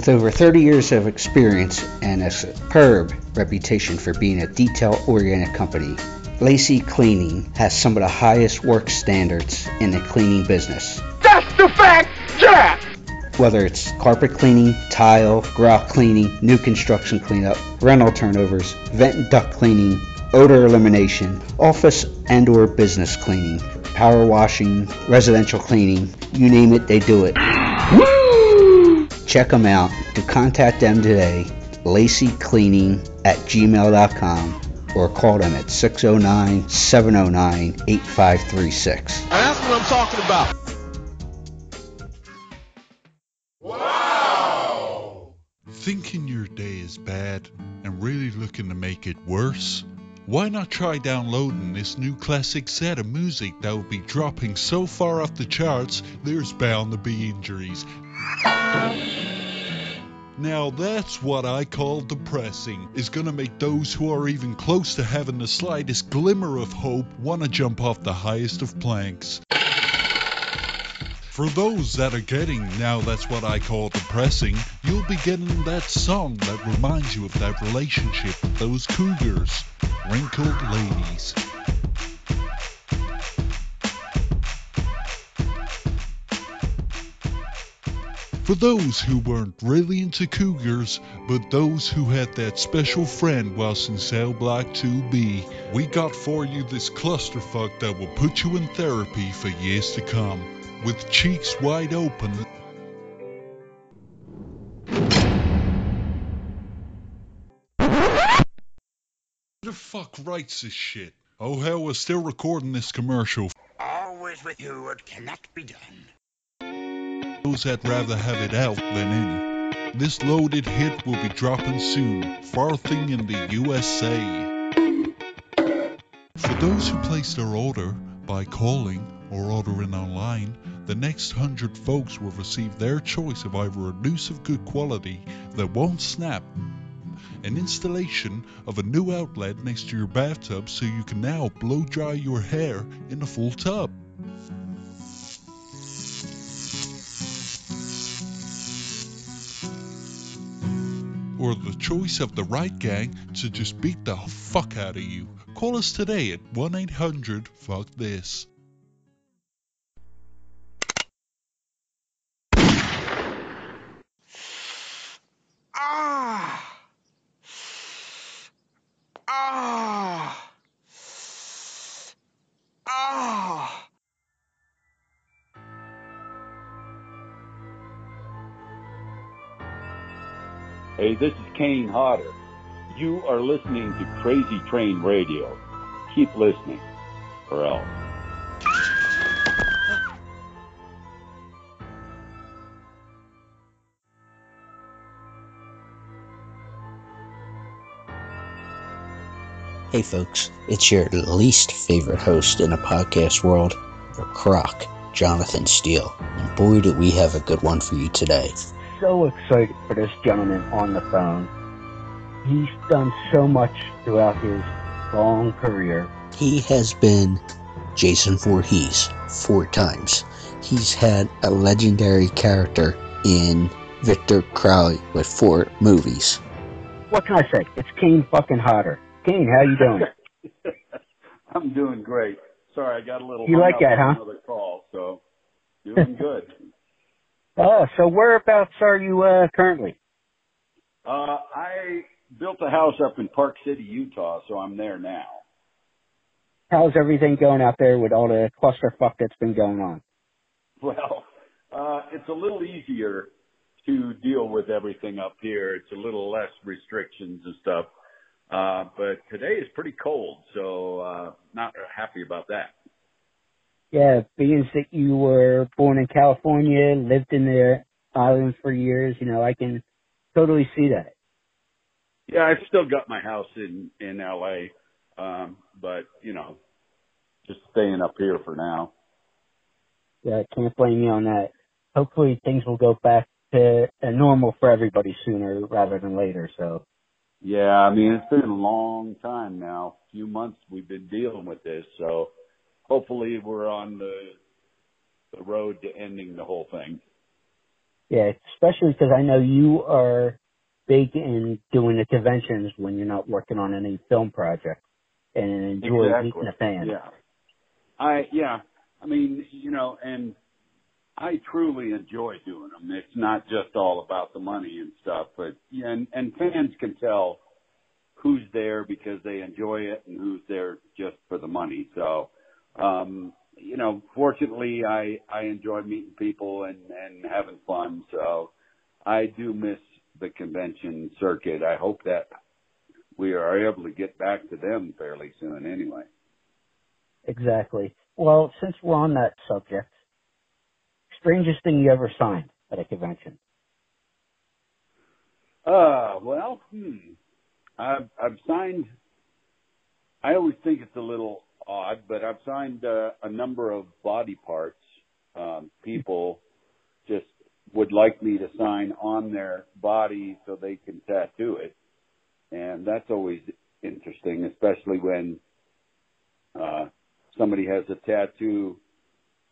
With over 30 years of experience and a superb reputation for being a detail oriented company, Lacey Cleaning has some of the highest work standards in the cleaning business. That's the fact, Jack! Whether it's carpet cleaning, tile, grout cleaning, new construction cleanup, rental turnovers, vent and duct cleaning, odor elimination, office and or business cleaning, power washing, residential cleaning, you name it, they do it. Check them out. To contact them today, lacycleaning at gmail.com or call them at 609 709 8536. That's what I'm talking about. Wow! Thinking your day is bad and really looking to make it worse? Why not try downloading this new classic set of music that will be dropping so far off the charts there's bound to be injuries? Now that's what I call depressing. Is gonna make those who are even close to having the slightest glimmer of hope wanna jump off the highest of planks. For those that are getting now that's what I call depressing, you'll be getting that song that reminds you of that relationship with those cougars, wrinkled ladies. For those who weren't really into cougars, but those who had that special friend whilst in cell block 2B, we got for you this clusterfuck that will put you in therapy for years to come. With cheeks wide open, Who the fuck writes this shit? Oh hell, we're still recording this commercial. Always with you it cannot be done. Those that rather have it out than in. This loaded hit will be dropping soon, farthing in the USA. For those who place their order by calling or ordering online, the next hundred folks will receive their choice of either a noose of good quality that won't snap, an installation of a new outlet next to your bathtub so you can now blow dry your hair in a full tub. Or the choice of the right gang to just beat the fuck out of you. Call us today at 1 800 Fuck This. Ah! Ah! Hey, this is Kane Hodder. You are listening to Crazy Train Radio. Keep listening, or else. Hey folks, it's your least favorite host in the podcast world, the Croc, Jonathan Steele. And boy, do we have a good one for you today. So excited for this gentleman on the phone. He's done so much throughout his long career. He has been Jason Voorhees four times. He's had a legendary character in Victor Crowley with four movies. What can I say? It's Kane fucking Hodder. Kane, how you doing? I'm doing great. Sorry, I got a little. You like that, huh? Another call, so doing good. Oh, so whereabouts are you uh, currently? Uh, I built a house up in Park City, Utah, so I'm there now. How's everything going out there with all the clusterfuck that's been going on? Well, uh, it's a little easier to deal with everything up here. It's a little less restrictions and stuff. Uh, but today is pretty cold, so uh, not happy about that. Yeah, being that you were born in California, lived in the island for years, you know, I can totally see that. Yeah, I've still got my house in in LA, um, but you know, just staying up here for now. Yeah, can't blame you on that. Hopefully things will go back to uh, normal for everybody sooner rather than later. So Yeah, I mean it's been a long time now, a few months we've been dealing with this, so hopefully we're on the the road to ending the whole thing. yeah, especially because I know you are big in doing the conventions when you're not working on any film project and enjoy Exactly. meeting the fans. Yeah. I yeah. I mean, you know, and I truly enjoy doing them. It's not just all about the money and stuff, but yeah, and, and fans can tell who's there because they enjoy it and who's there just for the money. So, um, you know, fortunately, I I enjoy meeting people and and having fun. So, I do miss the convention circuit. I hope that we are able to get back to them fairly soon. Anyway. Exactly. Well, since we're on that subject, strangest thing you ever signed at a convention? Uh, well, hmm. I've I've signed. I always think it's a little odd, but I've signed uh, a number of body parts. Um, people just would like me to sign on their body so they can tattoo it, and that's always interesting, especially when uh, somebody has a tattoo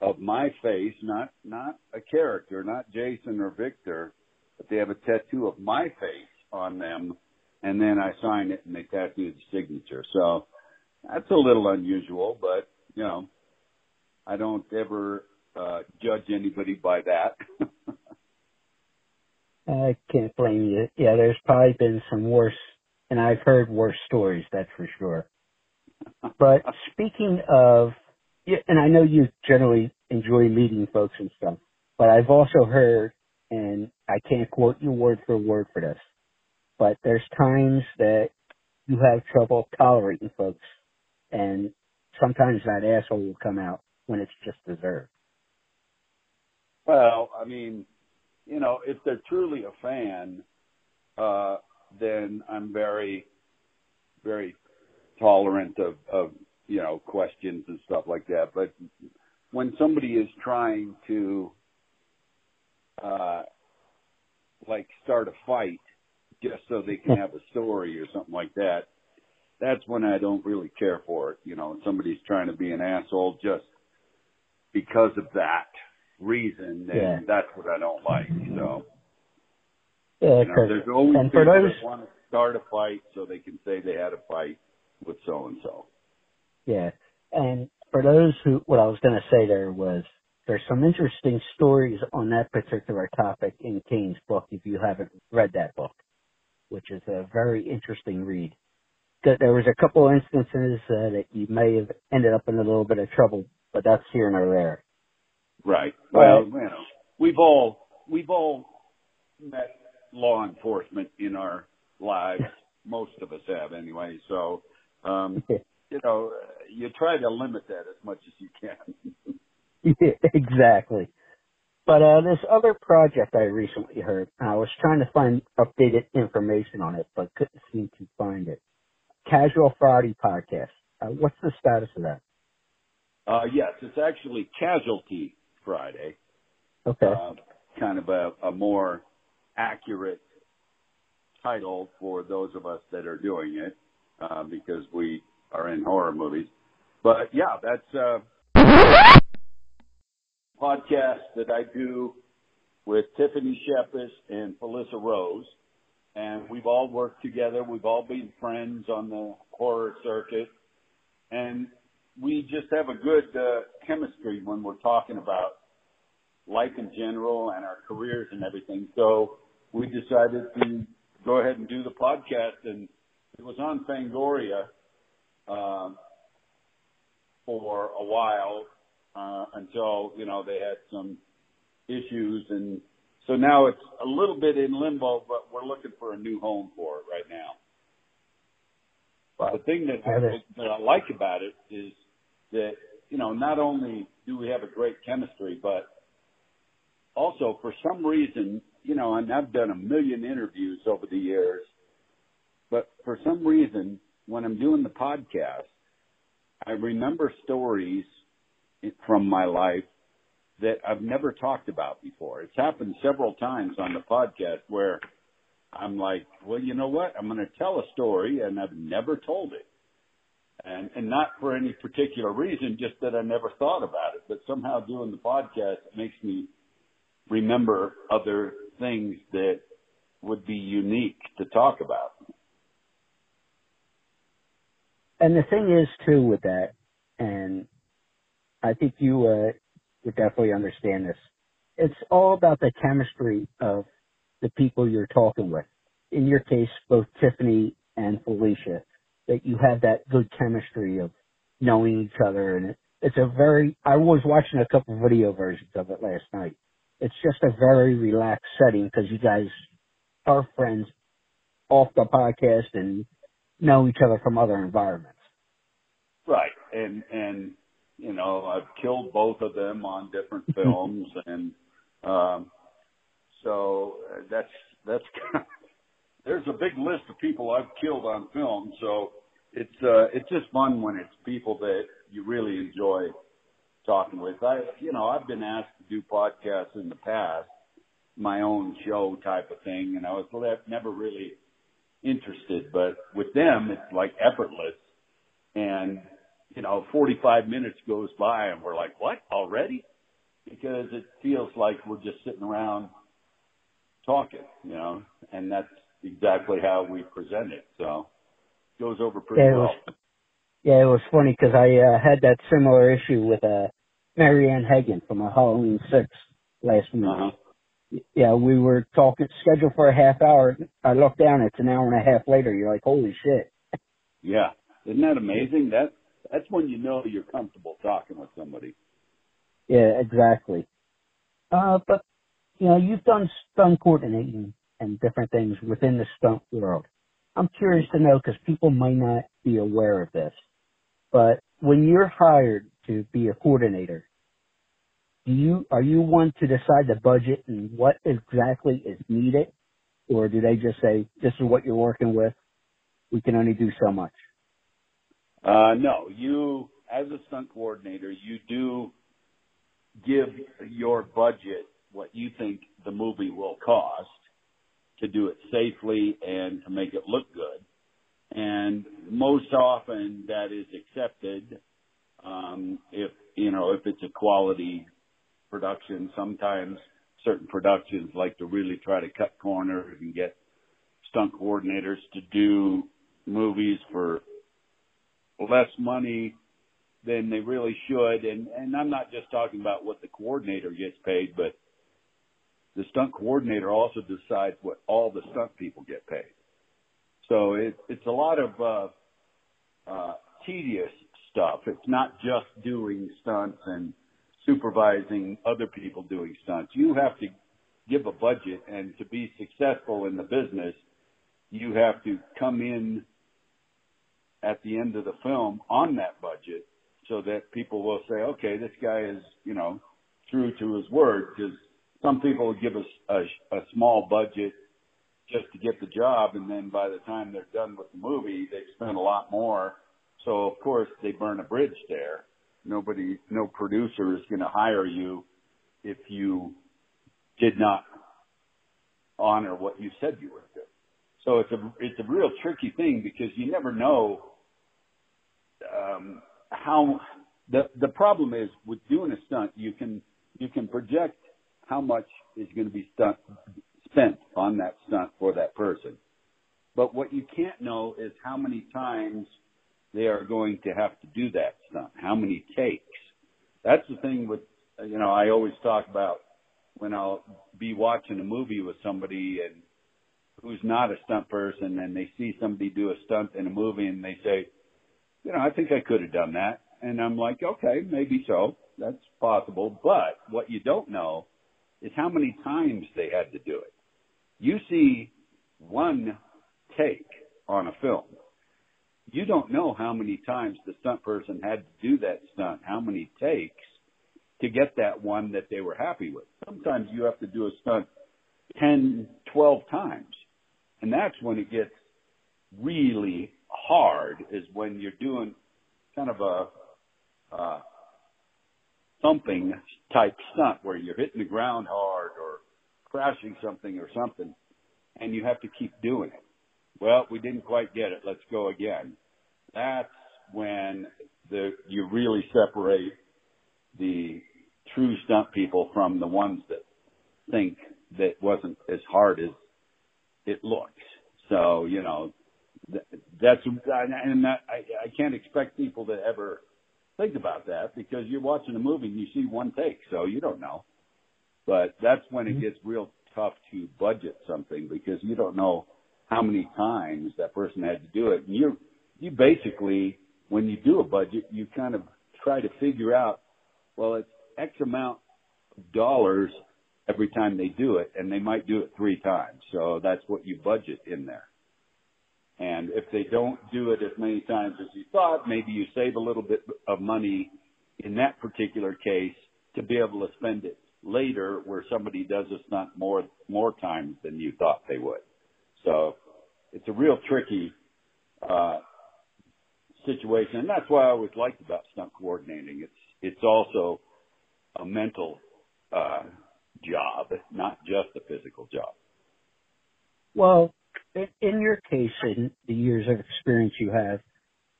of my face, not not a character, not Jason or Victor, but they have a tattoo of my face on them, and then I sign it and they tattoo the signature. So that's a little unusual, but you know, I don't ever uh, judge anybody by that. I can't blame you. Yeah, there's probably been some worse, and I've heard worse stories, that's for sure. But speaking of, and I know you generally enjoy meeting folks and stuff, but I've also heard, and I can't quote you word for word for this, but there's times that you have trouble tolerating folks, and sometimes that asshole will come out when it's just deserved. Well, I mean, you know, if they're truly a fan, uh, then I'm very, very tolerant of, of, you know, questions and stuff like that. But when somebody is trying to, uh, like start a fight just so they can have a story or something like that, that's when I don't really care for it. You know, somebody's trying to be an asshole just because of that reason, then Yeah. that's what I don't like. So, Yeah, You know, there's always and for people those, that want to start a fight so they can say they had a fight with so and so. yeah, and for those who, what I was going to say there was, there's some interesting stories on that particular topic in Kane's book. If you haven't read that book, which is a very interesting read. That There was a couple of instances uh, that you may have ended up in a little bit of trouble, but that's here nor there. Right. Well- Well, you know, we've all we've all met law enforcement in our lives. Most of us have, anyway. So, um, you know, you try to limit that as much as you can. Yeah, exactly. But uh, this other project I recently heard, I was trying to find updated information on it, but couldn't seem to find it. Casual Friday podcast. Uh, what's the status of that? Uh, yes, it's actually Casualty Friday. Okay. Uh, kind of a, a more accurate title for those of us that are doing it, uh, because we are in horror movies. But yeah, that's a podcast that I do with Tiffany Shepis and Felissa Rose. And we've all worked together. We've all been friends on the horror circuit. And we just have a good uh, chemistry when we're talking about life in general and our careers and everything. So we decided to go ahead and do the podcast, and it was on Fangoria um, for a while uh, until you know they had some issues, and so now it's a little bit in limbo, but we're looking for a new home for it right now. The thing that, that I like about it is that you know not only do we have a great chemistry, but also for some reason, you know, and I've done a million interviews over the years, but for some reason, when I'm doing the podcast, I remember stories from my life that I've never talked about before. It's happened several times on the podcast where I'm like, well, you know what? I'm going to tell a story and I've never told it. And, and not for any particular reason, just that I never thought about it. But somehow doing the podcast makes me remember other things that would be unique to talk about. And the thing is too with that, and I think you uh, would definitely understand this. It's all about the chemistry of the people you're talking with. In your case, both Tiffany and Felissa, that you have that good chemistry of knowing each other, and it's a very. I was watching a couple video versions of it last night. It's just a very relaxed setting because you guys are friends off the podcast and know each other from other environments. Right. And, and, you know, I've killed both of them on different films and, um, so that's, that's, there's a big list of people I've killed on film. So it's, uh, it's just fun when it's people that you really enjoy talking with. I, you know, I've been asked to do podcasts in the past, my own show type of thing, and I was never really interested, but with them, it's like effortless. And, you know, 45 minutes goes by and we're like, what already? Because it feels like we're just sitting around talking, you know, and that's exactly how we present it. So it goes over pretty Yeah, well. was, yeah, it was funny because I uh, had that similar issue with uh, Marianne Hagan from a Halloween Six last week. Uh-huh. Yeah, we were talking scheduled for a half hour. I look down, it's an hour and a half later. You're like, holy shit. Yeah. Isn't that amazing? That that's when you know you're comfortable talking with somebody. Yeah, exactly. Uh, but you know, you've done stunt coordinating and different things within the stunt world. I'm curious to know because people might not be aware of this, but when you're hired to be a coordinator, do you are you one to decide the budget and what exactly is needed, or do they just say this is what you're working with? We can only do so much. Uh, no, you, as a stunt coordinator, you do give your budget what you think the movie will cost to do it safely and to make it look good. And most often that is accepted, um, if, you know, if it's a quality production. Sometimes certain productions like to really try to cut corners and get stunt coordinators to do movies for less money than they really should. And, and I'm not just talking about what the coordinator gets paid, but the stunt coordinator also decides what all the stunt people get paid. So it, it's a lot of, uh, uh, tedious stuff. It's not just doing stunts and supervising other people doing stunts. You have to give a budget and to be successful in the business, you have to come in at the end of the film on that budget so that people will say, okay, this guy is, you know, true to his word because some people give us a, a small budget just to get the job and then by the time they're done with the movie, they spend a lot more. So of course they burn a bridge there. Nobody, no producer is going to hire you if you did not honor what you said you do. So it's a, it's a real tricky thing because you never know, um, how the, the problem is with doing a stunt, you can, you can project how much is going to be stunt, spent on that stunt for that person. But what you can't know is how many times they are going to have to do that stunt, how many takes. That's the thing with, you know, I always talk about when I'll be watching a movie with somebody and who's not a stunt person and they see somebody do a stunt in a movie and they say, you know, I think I could have done that. And I'm like, okay, maybe so. That's possible. But what you don't know is how many times they had to do it. You see one take on a film. You don't know how many times the stunt person had to do that stunt, how many takes to get that one that they were happy with. Sometimes you have to do a stunt 10, 12 times. And that's when it gets really hard is when you're doing kind of a, uh, thumping type stunt where you're hitting the ground hard or crashing something or something and you have to keep doing it. Well, we didn't quite get it. Let's go again. That's when the, you really separate the true stunt people from the ones that think that wasn't as hard as it looks. So, you know, that's, and I, I can't expect people to ever think about that because you're watching a movie and you see one take, so you don't know. But that's when it mm-hmm. gets real tough to budget something because you don't know how many times that person had to do it. And you you basically when you do a budget, you kind of try to figure out, well, it's X amount of dollars every time they do it, and they might do it three times. So that's what you budget in there. And if they don't do it as many times as you thought, maybe you save a little bit of money in that particular case to be able to spend it later where somebody does a stunt more, more times than you thought they would. So it's a real tricky, uh, situation. And that's why I always liked about stunt coordinating. It's, it's also a mental, uh, job, not just a physical job. Well, in your case, in the years of experience you have,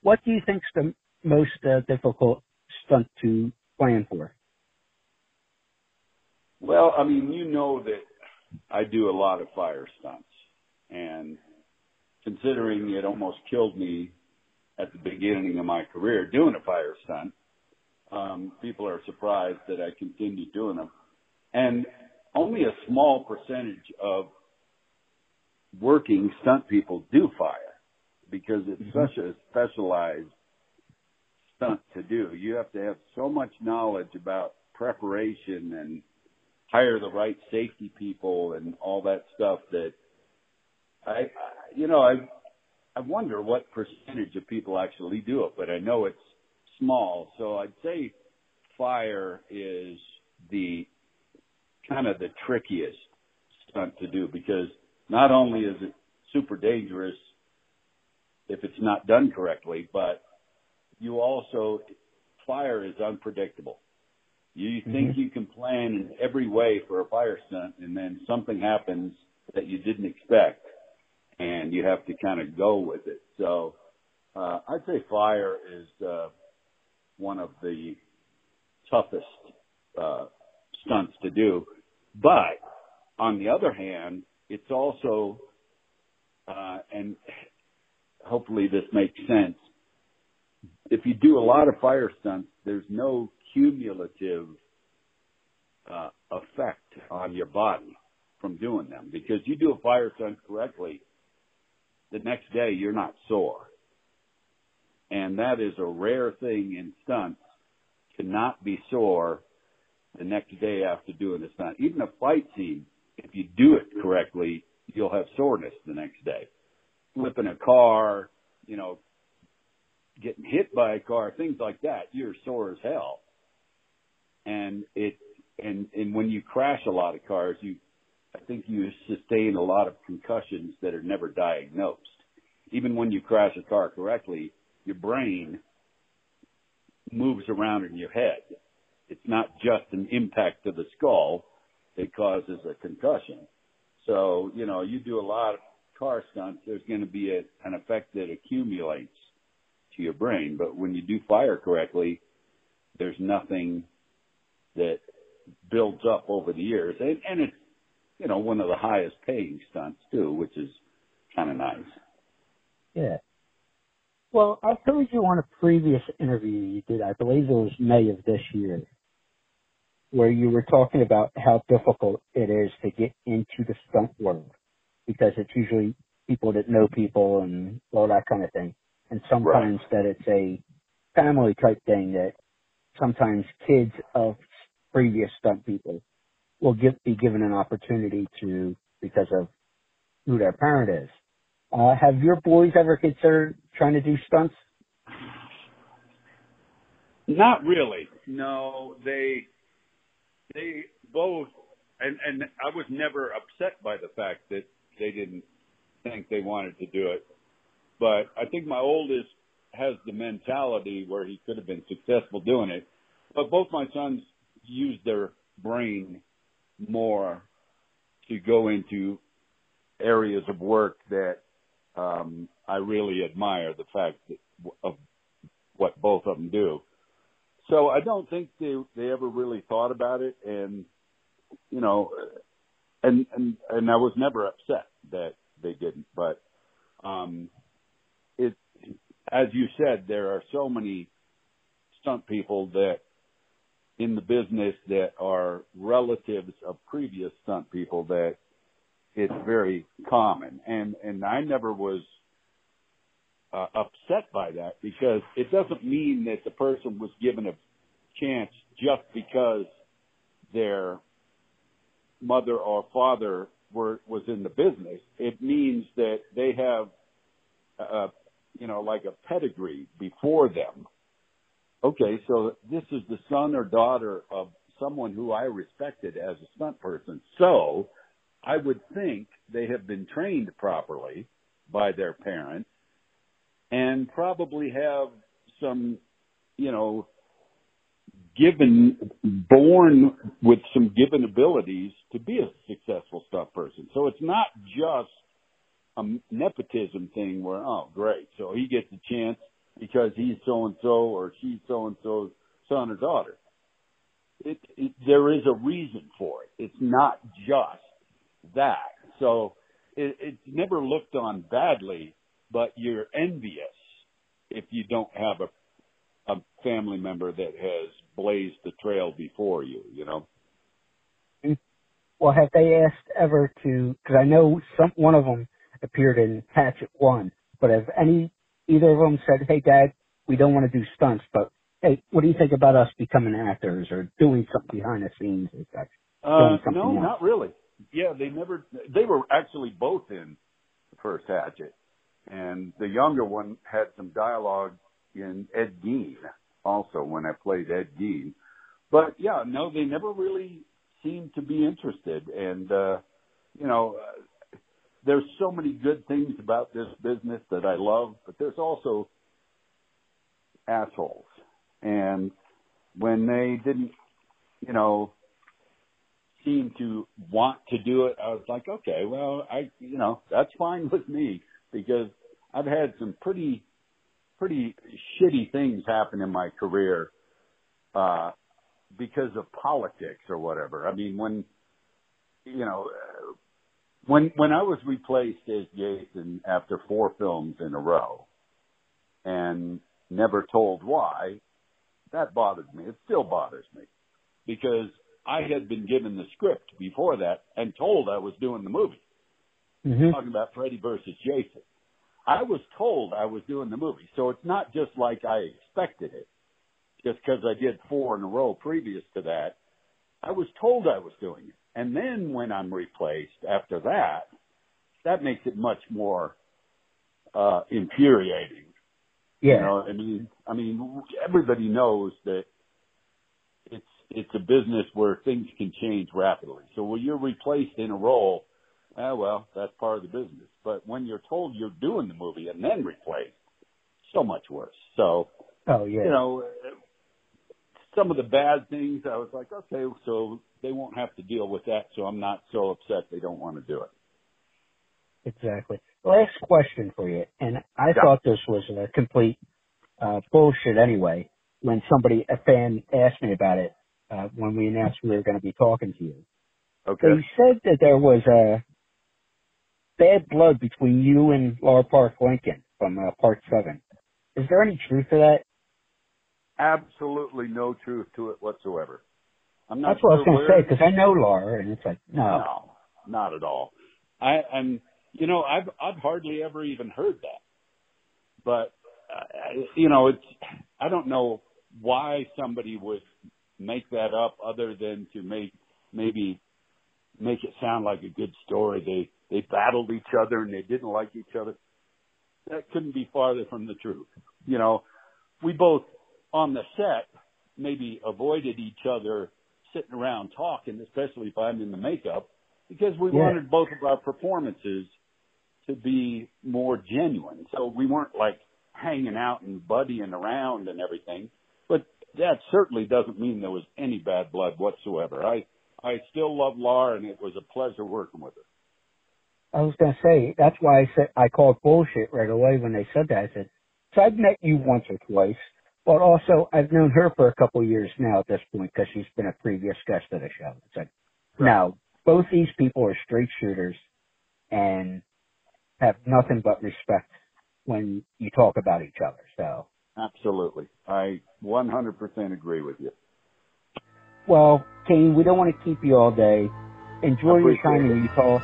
what do you think's the most uh, difficult stunt to plan for? Well, I mean, you know that I do a lot of fire stunts, and considering it almost killed me at the beginning of my career doing a fire stunt, um, people are surprised that I continue doing them. And only a small percentage of working stunt people do fire because it's mm-hmm. such a specialized stunt to do. You have to have so much knowledge about preparation and hire the right safety people and all that stuff that I, I you know, I I wonder what percentage of people actually do it, but I know it's small. So I'd say fire is the kind of the trickiest stunt to do because not only is it super dangerous if it's not done correctly, but you also, fire is unpredictable. You mm-hmm. think you can plan in every way for a fire stunt and then something happens that you didn't expect and you have to kind of go with it. So, uh, I'd say fire is, uh, one of the toughest, uh, stunts to do. But on the other hand, it's also, uh, and hopefully this makes sense. If you do a lot of fire stunts, there's no cumulative uh, effect on your body from doing them because you do a fire stunt correctly, the next day you're not sore. And that is a rare thing in stunts to not be sore the next day after doing the stunt. Even a fight scene, if you do it correctly, you'll have soreness the next day. Flipping a car, you know, getting hit by a car, things like that, you're sore as hell. And it, and, and when you crash a lot of cars, you, I think you sustain a lot of concussions that are never diagnosed. Even when you crash a car correctly, your brain moves around in your head. It's not just an impact to the skull that causes a concussion. So, you know, you do a lot of car stunts, there's going to be a, an effect that accumulates to your brain. But when you do fire correctly, there's nothing that builds up over the years. And, and it's, you know, one of the highest paying stunts too, which is kind of nice. Yeah. Well, I heard you on a previous interview you did, I believe it was May of this year, where you were talking about how difficult it is to get into the stunt world because it's usually people that know people and all that kind of thing. And sometimes right. that it's a family type thing that sometimes kids of previous stunt people will give, be given an opportunity to because of who their parent is. Uh, have your boys ever considered trying to do stunts? Not really. No, they they both and and I was never upset by the fact that they didn't think they wanted to do it. But I think my oldest has the mentality where he could have been successful doing it. But both my sons use their brain more to go into areas of work that um, I really admire the fact that, of what both of them do. So I don't think they they ever really thought about it, and you know, and and and I was never upset that they didn't. But um, it, as you said, there are so many stunt people that in the business that are relatives of previous stunt people that it's very common. And, and I never was uh, upset by that because it doesn't mean that the person was given a chance just because their mother or father were was in the business. It means that they have, uh, you know, like a pedigree before them. Okay, so this is the son or daughter of someone who I respected as a stunt person. So I would think they have been trained properly by their parents and probably have some, you know, given, born with some given abilities to be a successful stuff person. So it's not just a nepotism thing where, oh, great. So he gets a chance because he's so and so or she's so and so's son or daughter. It, it, there is a reason for it. It's not just that. So it, it's never looked on badly, but you're envious if you don't have a, a family member that has blazed the trail before you, you know? Well, have they asked ever to, cause I know some, one of them appeared in Hatchet 1, but have any, either of them said, hey dad, we don't want to do stunts, but hey, what do you think about us becoming actors or doing something behind the scenes? Uh, no, else? not really. Yeah, they never. They were actually both in the first Hatchet, and the younger one had some dialogue in Ed Gein also when I played Ed Gein. But yeah, no, they never really seemed to be interested. And uh, you know, uh, there's so many good things about this business that I love, but there's also assholes. And when they didn't, you know, seem to want to do it, I was like, okay, well, I, you know, that's fine with me because I've had some pretty, pretty shitty things happen in my career, uh, because of politics or whatever. I mean, when, you know, uh, when when I was replaced as Jason after four films in a row, and never told why, that bothered me. It still bothers me because I had been given the script before that and told I was doing the movie. Mm-hmm. Talking about Freddy versus Jason. I was told I was doing the movie, so it's not just like I expected it. Just because I did four in a row previous to that, I was told I was doing it. And then when I'm replaced after that, that makes it much more uh infuriating. Yeah. You know, I mean, I mean, everybody knows that it's it's a business where things can change rapidly. So when you're replaced in a role, ah, well, that's part of the business. But when you're told you're doing the movie and then replaced, so much worse. So, Oh yeah. you know, some of the bad things, I was like, okay, so they won't have to deal with that. So I'm not so upset they don't want to do it. Exactly. Last question for you, and I Yeah. thought this was a complete uh, bullshit anyway. When somebody, a fan, asked me about it uh, when we announced we were going to be talking to you, Okay. they said that there was a bad blood between you and Laura Park Lincoln from uh, Part Seven. Is there any truth to that? Absolutely no truth to it whatsoever. I'm not That's what I was going to say because I know Laura, and it's like no. No, not at all. I and you know I've I've hardly ever even heard that. But uh, you know it's I don't know why somebody would make that up other than to make maybe make it sound like a good story. They they battled each other and they didn't like each other. That couldn't be farther from the truth. You know, we both on the set maybe avoided each other sitting around talking, especially if I'm in the makeup, because we Yeah. wanted both of our performances to be more genuine. So we weren't like hanging out and buddying around and everything. But that certainly doesn't mean there was any bad blood whatsoever. I I still love Laura and it was a pleasure working with her. I was going to say that's why I said I called bullshit right away when they said that. I said, "So I've met you once or twice, but also I've known her for a couple of years now at this point because she's been a previous guest of the show." It's like, no, both these people are straight shooters and have nothing but respect when you talk about each other. So, Absolutely. I 100% agree with you. well, Kane, we don't want to keep you all day. Enjoy your time it. in Utah,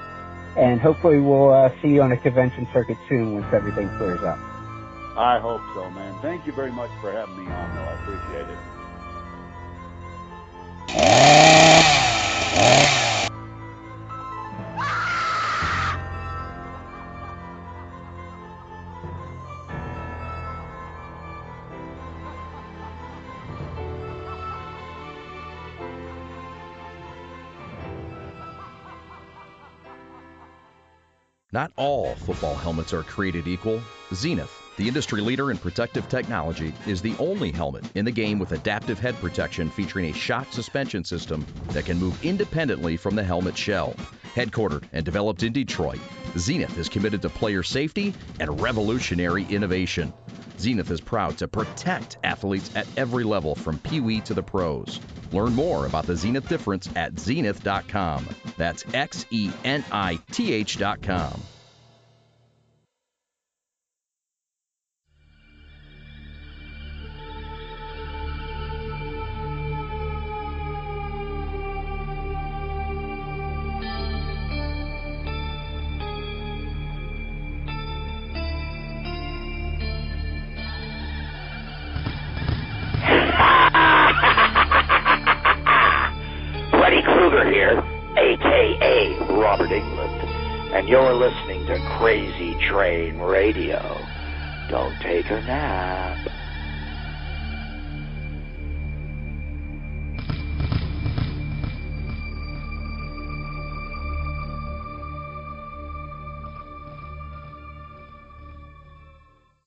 and hopefully we'll uh, see you on a convention circuit soon once everything clears up. I hope so, man. Thank you very much for having me on, though. I appreciate it. Not all football helmets are created equal. Xenith, the industry leader in protective technology, is the only helmet in the game with adaptive head protection featuring a shock suspension system that can move independently from the helmet shell. Headquartered and developed in Detroit, Xenith is committed to player safety and revolutionary innovation. Xenith is proud to protect athletes at every level from Pee Wee to the pros. Learn more about the Xenith difference at xenith.com. That's X E N I T H.com. Train Radio. Don't take a nap.